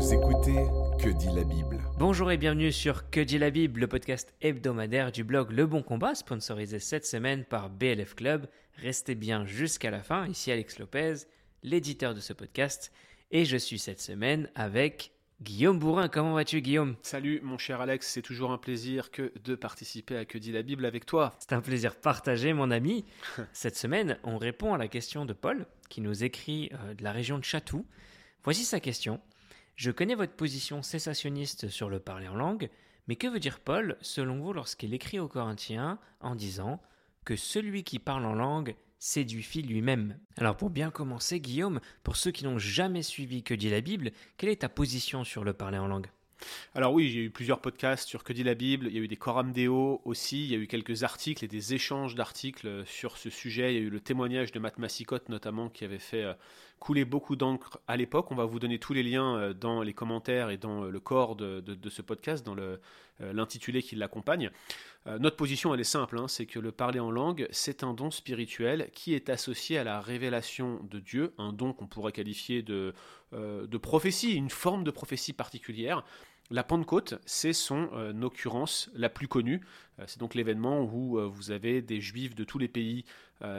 Vous écoutez Que dit la Bible Bonjour et bienvenue sur Que dit la Bible, le podcast hebdomadaire du blog Le Bon Combat, sponsorisé cette semaine par BLF Club. Restez bien jusqu'à la fin. Ici Alex Lopez, l'éditeur de ce podcast. Et je suis cette semaine avec Guillaume Bourrin. Comment vas-tu, Guillaume? Salut, mon cher Alex. C'est toujours un plaisir que de participer à Que dit la Bible avec toi. C'est un plaisir partagé, mon ami. Cette semaine, on répond à la question de Paul, qui nous écrit euh, de la région de Chatou. Voici sa question. Je connais votre position cessationniste sur le parler en langue, mais que veut dire Paul, selon vous, lorsqu'il écrit aux Corinthiens en disant que celui qui parle en langue séduit lui-même? Alors pour bien commencer, Guillaume, pour ceux qui n'ont jamais suivi Que dit la Bible, quelle est ta position sur le parler en langue? Alors oui, a eu plusieurs podcasts sur Que dit la Bible, il y a eu des Coram Deo aussi, il y a eu quelques articles et des échanges d'articles sur ce sujet, il y a eu le témoignage de Matt Massicotte notamment qui avait fait euh, couler beaucoup d'encre à l'époque. On va vous donner tous les liens euh, dans les commentaires et dans euh, le corps de, ce podcast, dans l'intitulé qui l'accompagne. Notre position, elle est simple, hein, c'est que le parler en langue, c'est un don spirituel qui est associé à la révélation de Dieu, un don qu'on pourrait qualifier de prophétie, une forme de prophétie particulière. La Pentecôte, c'est son euh, occurrence la plus connue. Euh, c'est donc l'événement où euh, vous avez des juifs de tous les pays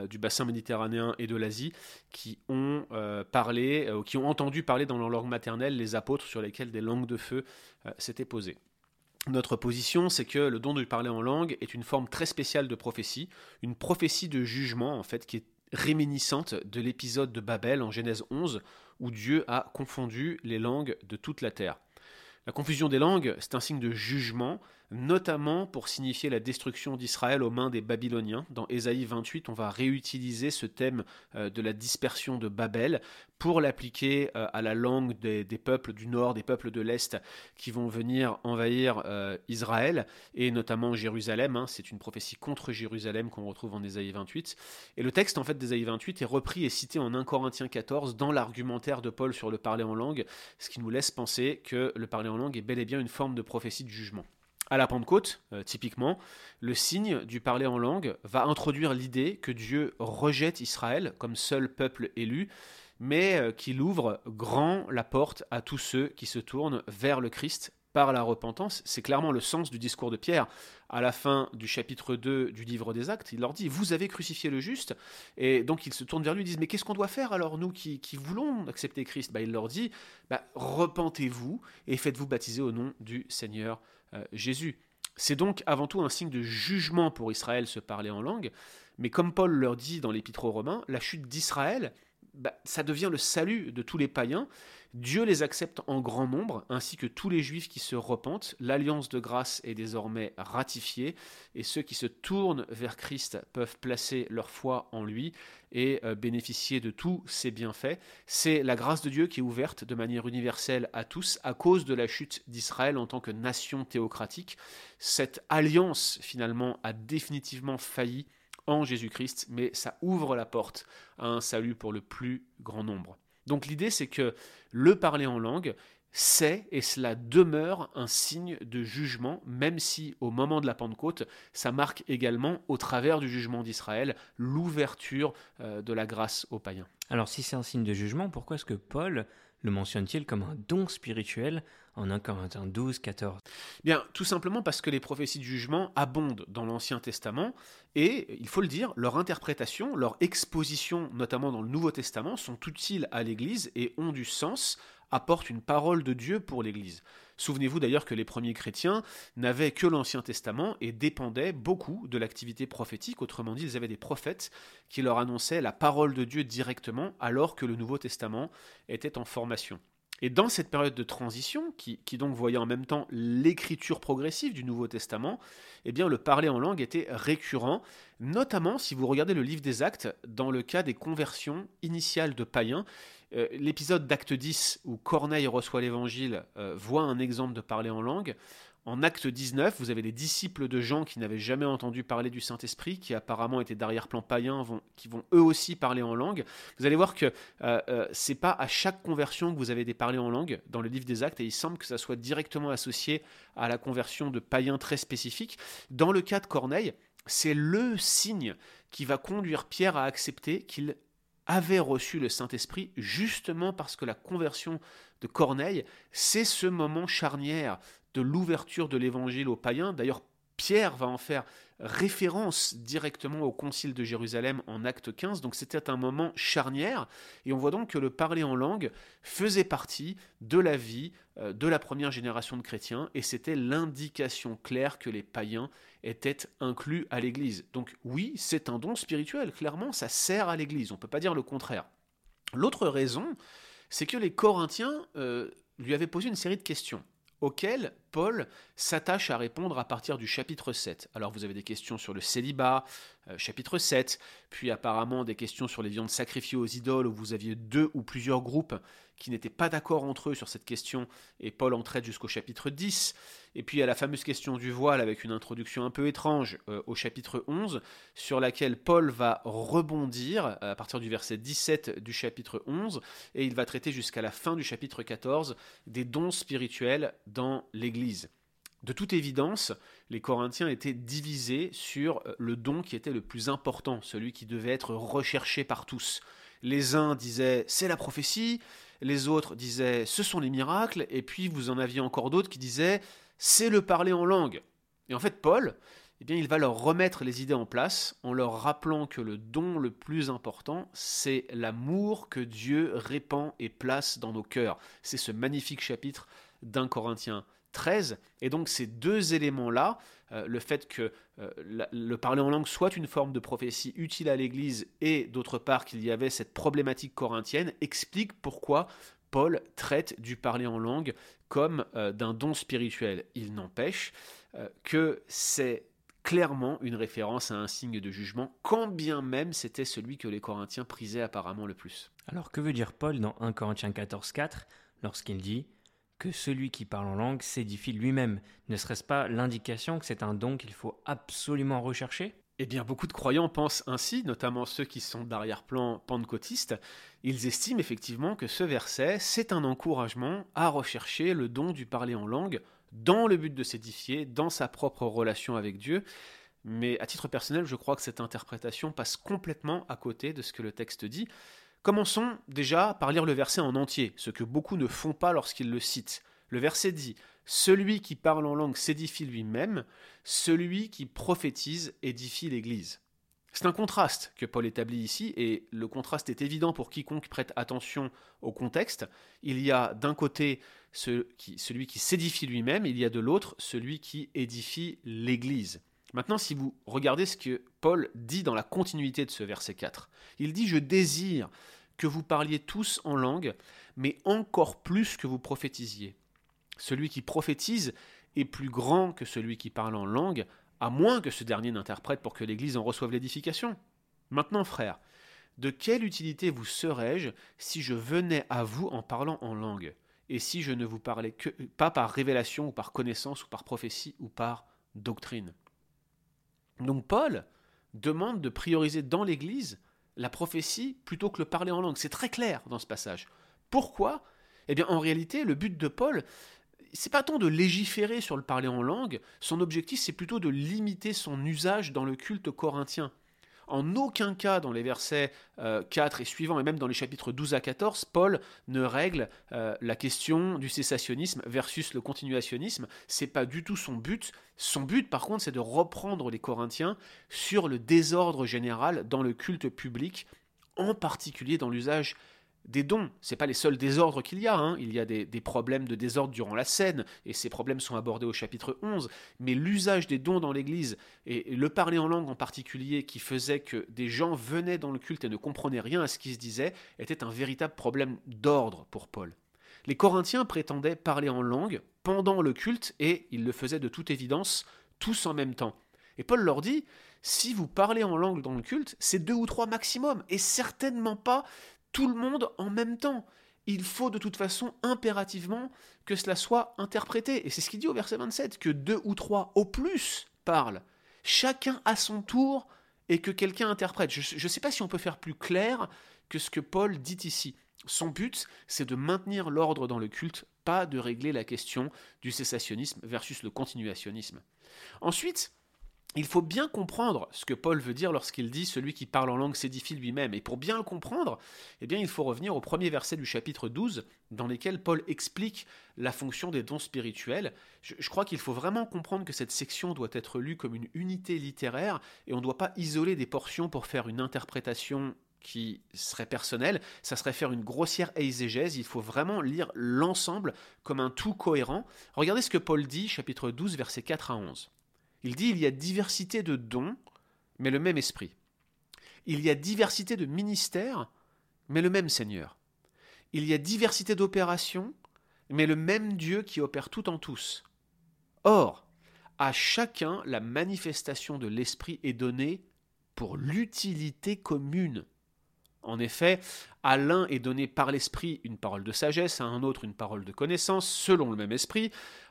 du bassin méditerranéen et de l'Asie qui ont parlé, qui ont entendu parler dans leur langue maternelle les apôtres sur lesquels des langues de feu s'étaient posées. Notre position, c'est que le don de parler en langue est une forme très spéciale de prophétie, une prophétie de jugement en fait qui est réminiscente de l'épisode de Babel en Genèse 11 où Dieu a confondu les langues de toute la terre. La confusion des langues, c'est un signe de jugement, notamment pour signifier la destruction d'Israël aux mains des Babyloniens. Dans Ésaïe 28, on va réutiliser ce thème euh, de la dispersion de Babel pour l'appliquer euh, à la langue des, peuples du nord, des peuples de l'est qui vont venir envahir euh, Israël et notamment Jérusalem. Hein. C'est une prophétie contre Jérusalem qu'on retrouve en Ésaïe 28. Et le texte en fait d'Ésaïe 28 est repris et cité en 1 Corinthiens 14 dans l'argumentaire de Paul sur le parler en langue, ce qui nous laisse penser que le parler en langue est bel et bien une forme de prophétie de jugement. À la Pentecôte, euh, typiquement, le signe du parler en langue va introduire l'idée que Dieu rejette Israël comme seul peuple élu, mais euh, qu'il ouvre grand la porte à tous ceux qui se tournent vers le Christ par la repentance. C'est clairement le sens du discours de Pierre à la fin du chapitre 2 du livre des Actes. Il leur dit, vous avez crucifié le juste. Et donc ils se tournent vers lui et disent, mais qu'est-ce qu'on doit faire alors, nous qui, voulons accepter Christ? Bah, Il leur dit, bah, repentez-vous et faites-vous baptiser au nom du Seigneur Jésus. C'est donc avant tout un signe de jugement pour Israël se parler en langue, mais comme Paul leur dit dans l'Épître aux Romains, la chute d'Israël, bah, ça devient le salut de tous les païens. Dieu les accepte en grand nombre, ainsi que tous les juifs qui se repentent. L'alliance de grâce est désormais ratifiée, et ceux qui se tournent vers Christ peuvent placer leur foi en lui et euh, bénéficier de tous ses bienfaits. C'est la grâce de Dieu qui est ouverte de manière universelle à tous à cause de la chute d'Israël en tant que nation théocratique. Cette alliance, finalement, a définitivement failli en Jésus-Christ, mais ça ouvre la porte à un salut pour le plus grand nombre. Donc l'idée c'est que le parler en langue, c'est et cela demeure un signe de jugement, même si au moment de la Pentecôte, ça marque également, au travers du jugement d'Israël, l'ouverture euh, de la grâce aux païens. Alors si c'est un signe de jugement, pourquoi est-ce que Paul le mentionne-t-il comme un don spirituel en 1 Corinthiens 12, 14 Bien, tout simplement parce que les prophéties de jugement abondent dans l'Ancien Testament et, il faut le dire, leur interprétation, leur exposition, notamment dans le Nouveau Testament, sont utiles à l'Église et ont du sens apporte une parole de Dieu pour l'Église. Souvenez-vous d'ailleurs que les premiers chrétiens n'avaient que l'Ancien Testament et dépendaient beaucoup de l'activité prophétique, autrement dit, ils avaient des prophètes qui leur annonçaient la parole de Dieu directement alors que le Nouveau Testament était en formation. Et dans cette période de transition, qui, donc voyait en même temps l'écriture progressive du Nouveau Testament, eh bien le parler en langue était récurrent, notamment si vous regardez le livre des Actes, dans le cas des conversions initiales de païens, euh, l'épisode d'Acte 10 où Corneille reçoit l'évangile euh, voit un exemple de parler en langue. En acte 19, vous avez des disciples de gens qui n'avaient jamais entendu parler du Saint-Esprit, qui apparemment étaient d'arrière-plan païen, qui vont eux aussi parler en langue. Vous allez voir que euh, euh, pas à chaque conversion que vous avez des parlers en langue dans le livre des actes, et il semble que ça soit directement associé à la conversion de païens très spécifiques. Dans le cas de Corneille, c'est le signe qui va conduire Pierre à accepter qu'il avait reçu le Saint-Esprit justement parce que la conversion de Corneille, c'est ce moment charnière de l'ouverture de l'évangile aux païens. D'ailleurs, Pierre va en faire référence directement au concile de Jérusalem en acte 15, donc c'était un moment charnière, et on voit donc que le parler en langue faisait partie de la vie euh, de la première génération de chrétiens, et c'était l'indication claire que les païens étaient inclus à l'Église. Donc oui, c'est un don spirituel, clairement, ça sert à l'Église, on ne peut pas dire le contraire. L'autre raison, c'est que les Corinthiens euh, lui avaient posé une série de questions auxquelles Paul s'attache à répondre à partir du chapitre 7. Alors vous avez des questions sur le célibat, euh, chapitre 7, puis apparemment des questions sur les viandes sacrifiées aux idoles, où vous aviez deux ou plusieurs groupes qui n'étaient pas d'accord entre eux sur cette question, et Paul en traite jusqu'au chapitre 10. Et puis il y a la fameuse question du voile avec une introduction un peu étrange euh, au chapitre 11, sur laquelle Paul va rebondir euh, à partir du verset 17 du chapitre 11, et il va traiter jusqu'à la fin du chapitre 14 des dons spirituels dans l'Église. De toute évidence, les Corinthiens étaient divisés sur euh, le don qui était le plus important, celui qui devait être recherché par tous. Les uns disaient c'est la prophétie, les autres disaient ce sont les miracles, et puis vous en aviez encore d'autres qui disaient c'est le parler en langue. Et en fait, Paul, eh bien, il va leur remettre les idées en place en leur rappelant que le don le plus important, c'est l'amour que Dieu répand et place dans nos cœurs. C'est ce magnifique chapitre d'un Corinthien 13. Et donc ces deux éléments-là, euh, le fait que euh, le parler en langue soit une forme de prophétie utile à l'Église et d'autre part qu'il y avait cette problématique corinthienne, explique pourquoi Paul traite du parler en langue comme euh, d'un don spirituel. Il n'empêche que c'est clairement une référence à un signe de jugement, quand bien même c'était celui que les Corinthiens prisaient apparemment le plus. Alors que veut dire Paul dans 1 Corinthiens 14, 4 lorsqu'il dit que celui qui parle en langue s'édifie lui-même? Ne serait-ce pas l'indication que c'est un don qu'il faut absolument rechercher? Eh bien, beaucoup de croyants pensent ainsi, notamment ceux qui sont d'arrière-plan pentecôtistes. Ils estiment effectivement que ce verset, c'est un encouragement à rechercher le don du parler en langue dans le but de s'édifier, dans sa propre relation avec Dieu. Mais à titre personnel, je crois que cette interprétation passe complètement à côté de ce que le texte dit. Commençons déjà par lire le verset en entier, ce que beaucoup ne font pas lorsqu'ils le citent. Le verset dit Celui qui parle en langue s'édifie lui-même, celui qui prophétise édifie l'Église. C'est un contraste que Paul établit ici, et le contraste est évident pour quiconque prête attention au contexte. Il y a d'un côté celui qui s'édifie lui-même, il y a de l'autre celui qui édifie l'Église. Maintenant, si vous regardez ce que Paul dit dans la continuité de ce verset 4, il dit Je désire que vous parliez tous en langue, mais encore plus que vous prophétisiez. Celui qui prophétise est plus grand que celui qui parle en langue, à moins que ce dernier n'interprète pour que l'Église en reçoive l'édification. Maintenant, frère, de quelle utilité vous serais-je si je venais à vous en parlant en langue, et si je ne vous parlais que pas par révélation ou par connaissance ou par prophétie ou par doctrine? Donc Paul demande de prioriser dans l'Église la prophétie plutôt que le parler en langue. C'est très clair dans ce passage. Pourquoi? Eh bien en réalité, le but de Paul, c'est pas tant de légiférer sur le parler en langue, son objectif c'est plutôt de limiter son usage dans le culte corinthien. En aucun cas dans les versets 4 euh, et suivants, et même dans les chapitres 12 à 14, Paul ne règle euh, la question du cessationnisme versus le continuationnisme. C'est pas du tout son but. Son but, par contre, c'est de reprendre les Corinthiens sur le désordre général dans le culte public, en particulier dans l'usage des dons. Ce pas les seuls désordres qu'il y a. Hein. Il y a des, problèmes de désordre durant la scène, et ces problèmes sont abordés au chapitre 11. Mais l'usage des dons dans l'Église, et le parler en langue en particulier, qui faisait que des gens venaient dans le culte et ne comprenaient rien à ce qui se disait, était un véritable problème d'ordre pour Paul. Les Corinthiens prétendaient parler en langue pendant le culte, et ils le faisaient de toute évidence tous en même temps. Et Paul leur dit, si vous parlez en langue dans le culte, c'est deux ou trois maximum, et certainement pas tout le monde en même temps. Il faut de toute façon impérativement que cela soit interprété. Et c'est ce qu'il dit au verset 27, que deux ou trois au plus parlent, chacun à son tour, et que quelqu'un interprète. Je ne sais pas si on peut faire plus clair que ce que Paul dit ici. Son but, c'est de maintenir l'ordre dans le culte, pas de régler la question du cessationnisme versus le continuationnisme. Ensuite, il faut bien comprendre ce que Paul veut dire lorsqu'il dit celui qui parle en langue s'édifie lui-même. Et pour bien le comprendre, eh bien, il faut revenir au premier verset du chapitre 12, dans lequel Paul explique la fonction des dons spirituels. Je, je crois qu'il faut vraiment comprendre que cette section doit être lue comme une unité littéraire et on ne doit pas isoler des portions pour faire une interprétation qui serait personnelle, ça serait faire une grossière exégèse, il faut vraiment lire l'ensemble comme un tout cohérent. Regardez ce que Paul dit, chapitre 12, versets 4 à 11. Il dit il y a diversité de dons, mais le même esprit. Il y a diversité de ministères, mais le même Seigneur. Il y a diversité d'opérations, mais le même Dieu qui opère tout en tous. Or, à chacun, la manifestation de l'Esprit est donnée pour l'utilité commune. En effet, à l'un est donné par l'Esprit une parole de sagesse, à un autre une parole de connaissance, selon le même Esprit,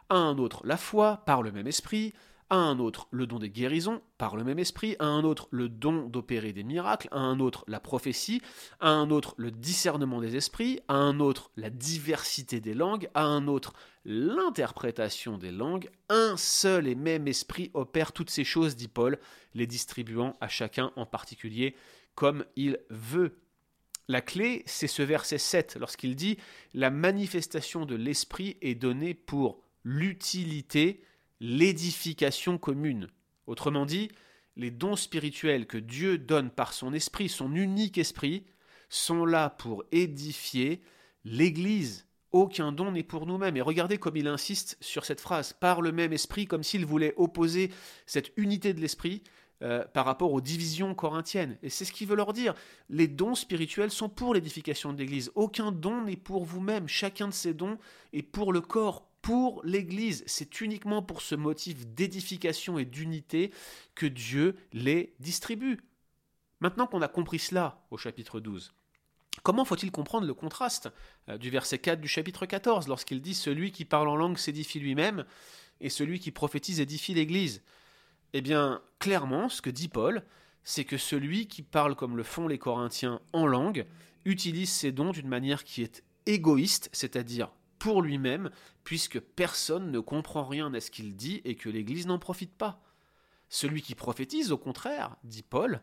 à un autre la foi, par le même Esprit, à un autre le don des guérisons par le même esprit, à un autre le don d'opérer des miracles, à un autre la prophétie, à un autre le discernement des esprits, à un autre la diversité des langues, à un autre l'interprétation des langues. Un seul et même esprit opère toutes ces choses, dit Paul, les distribuant à chacun en particulier comme il veut. La clé, c'est ce verset 7, lorsqu'il dit La manifestation de l'esprit est donnée pour l'utilité l'édification commune. Autrement dit, les dons spirituels que Dieu donne par son esprit, son unique esprit, sont là pour édifier l'Église. Aucun don n'est pour nous-mêmes. Et regardez comme il insiste sur cette phrase, par le même esprit, comme s'il voulait opposer cette unité de l'esprit euh, par rapport aux divisions corinthiennes. Et c'est ce qu'il veut leur dire. Les dons spirituels sont pour l'édification de l'Église. Aucun don n'est pour vous-même. Chacun de ces dons est pour le corps, pour l'Église. C'est uniquement pour ce motif d'édification et d'unité que Dieu les distribue. Maintenant qu'on a compris cela au chapitre 12, comment faut-il comprendre le contraste euh, du verset 4 du chapitre 14 lorsqu'il dit Celui qui parle en langue s'édifie lui-même et celui qui prophétise édifie l'Église Eh bien, clairement, ce que dit Paul, c'est que celui qui parle comme le font les Corinthiens en langue utilise ses dons d'une manière qui est égoïste, c'est-à-dire pour lui-même, puisque personne ne comprend rien à ce qu'il dit et que l'Église n'en profite pas. Celui qui prophétise, au contraire, dit Paul,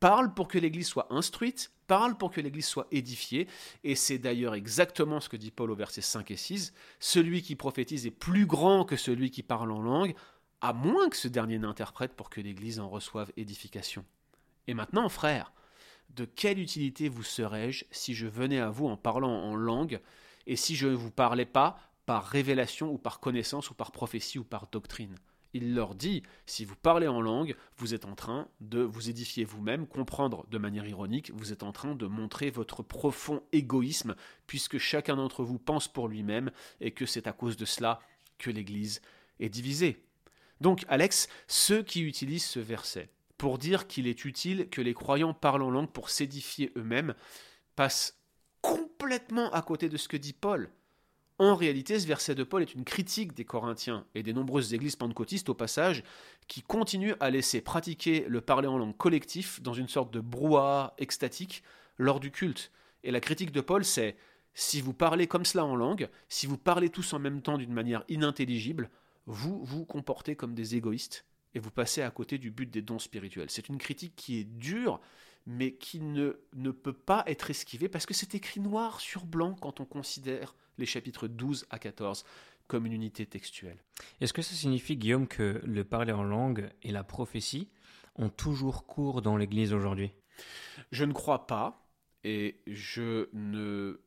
parle pour que l'Église soit instruite, parle pour que l'Église soit édifiée, et c'est d'ailleurs exactement ce que dit Paul au verset 5 et 6, celui qui prophétise est plus grand que celui qui parle en langue, à moins que ce dernier n'interprète pour que l'Église en reçoive édification. Et maintenant, frères, de quelle utilité vous serais-je si je venais à vous en parlant en langue et si je ne vous parlais pas par révélation ou par connaissance ou par prophétie ou par doctrine. Il leur dit, si vous parlez en langue, vous êtes en train de vous édifier vous-même, comprendre de manière ironique, vous êtes en train de montrer votre profond égoïsme, puisque chacun d'entre vous pense pour lui-même, et que c'est à cause de cela que l'Église est divisée. Donc, Alex, ceux qui utilisent ce verset pour dire qu'il est utile que les croyants parlent en langue pour s'édifier eux-mêmes passent complètement à côté de ce que dit Paul. En réalité, ce verset de Paul est une critique des Corinthiens et des nombreuses églises pentecôtistes au passage qui continuent à laisser pratiquer le parler en langue collectif dans une sorte de brouhaha extatique lors du culte. Et la critique de Paul, c'est si vous parlez comme cela en langue, si vous parlez tous en même temps d'une manière inintelligible, vous vous comportez comme des égoïstes et vous passez à côté du but des dons spirituels. C'est une critique qui est dure, mais qui ne, ne peut pas être esquivé parce que c'est écrit noir sur blanc quand on considère les chapitres 12 à 14 comme une unité textuelle. Est-ce que ça signifie, Guillaume, que le parler en langue et la prophétie ont toujours cours dans l'Église aujourd'hui? Je ne crois pas, et je ne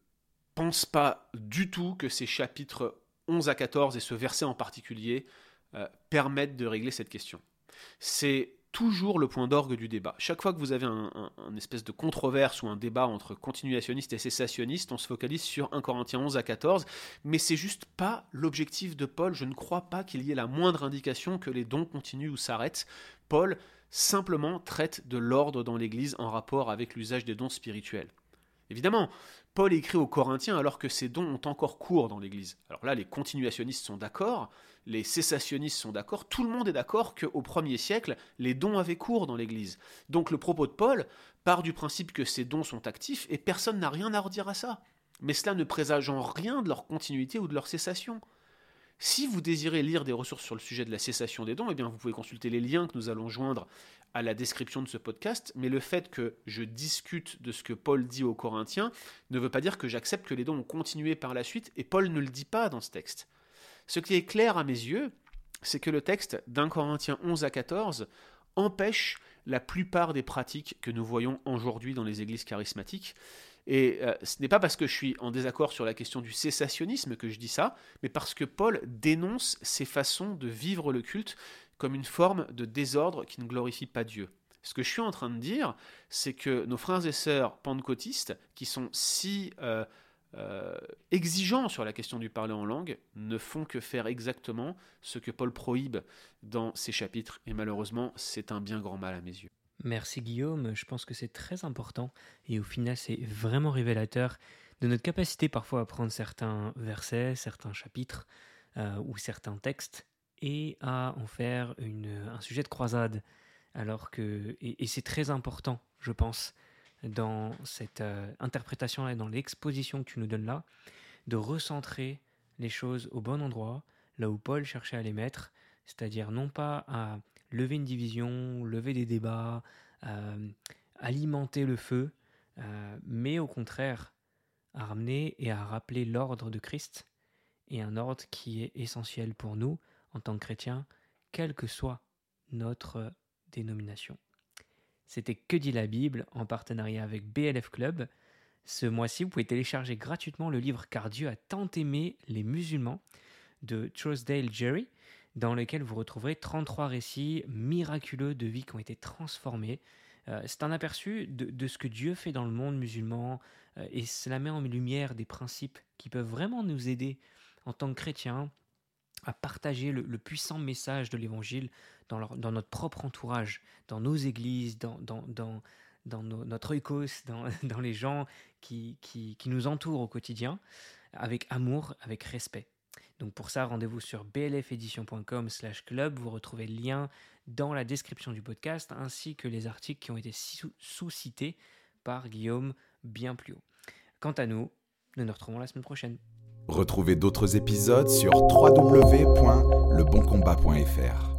pense pas du tout que ces chapitres 11 à 14 et ce verset en particulier euh, permettent de régler cette question. C'est toujours le point d'orgue du débat. Chaque fois que vous avez un, espèce de controverse ou un débat entre continuationnistes et cessationnistes, on se focalise sur 1 Corinthiens 11 à 14, mais c'est juste pas l'objectif de Paul. Je ne crois pas qu'il y ait la moindre indication que les dons continuent ou s'arrêtent. Paul simplement traite de l'ordre dans l'Église en rapport avec l'usage des dons spirituels. Évidemment, Paul écrit aux Corinthiens alors que ces dons ont encore cours dans l'Église. Alors là, les continuationnistes sont d'accord, les cessationnistes sont d'accord, tout le monde est d'accord qu'au premier siècle, les dons avaient cours dans l'Église. Donc le propos de Paul part du principe que ces dons sont actifs et personne n'a rien à redire à ça. Mais cela ne présage en rien de leur continuité ou de leur cessation. Si vous désirez lire des ressources sur le sujet de la cessation des dons, eh bien vous pouvez consulter les liens que nous allons joindre à la description de ce podcast, mais le fait que je discute de ce que Paul dit aux Corinthiens ne veut pas dire que j'accepte que les dons ont continué par la suite, et Paul ne le dit pas dans ce texte. Ce qui est clair à mes yeux, c'est que le texte d'un Corinthiens 11 à 14 empêche la plupart des pratiques que nous voyons aujourd'hui dans les églises charismatiques. Et euh, ce n'est pas parce que je suis en désaccord sur la question du cessationnisme que je dis ça, mais parce que Paul dénonce ces façons de vivre le culte comme une forme de désordre qui ne glorifie pas Dieu. Ce que je suis en train de dire, c'est que nos frères et sœurs pentecôtistes, qui sont si euh, euh, exigeants sur la question du parler en langue, ne font que faire exactement ce que Paul prohibe dans ses chapitres, et malheureusement, c'est un bien grand mal à mes yeux. Merci Guillaume, je pense que c'est très important, et au final c'est vraiment révélateur de notre capacité parfois à prendre certains versets, certains chapitres euh, ou certains textes et à en faire un sujet de croisade. Alors que, et, c'est très important, je pense, dans cette euh, interprétation-là et dans l'exposition que tu nous donnes là, de recentrer les choses au bon endroit, là où Paul cherchait à les mettre, c'est-à-dire non pas à lever une division, lever des débats, euh, alimenter le feu, euh, mais au contraire à ramener et à rappeler l'ordre de Christ, et un ordre qui est essentiel pour nous, en tant que chrétien, quelle que soit notre dénomination. C'était Que dit la Bible en partenariat avec BLF Club. Ce mois-ci, vous pouvez télécharger gratuitement le livre Car Dieu a tant aimé les musulmans de Trousdale Jerry, dans lequel vous retrouverez 33 récits miraculeux de vie qui ont été transformés. Euh, c'est un aperçu de, ce que Dieu fait dans le monde musulman euh, et cela met en lumière des principes qui peuvent vraiment nous aider en tant que chrétiens à partager le, puissant message de l'Évangile dans, notre propre entourage, dans nos églises, dans, notre écos, dans, les gens qui, qui, nous entourent au quotidien, avec amour, avec respect. Donc pour ça, rendez-vous sur blfedition.com slash club. Vous retrouvez le lien dans la description du podcast, ainsi que les articles qui ont été sous-cités par Guillaume bien plus haut. Quant à nous, nous nous retrouvons la semaine prochaine. Retrouvez d'autres épisodes sur www.leboncombat.fr.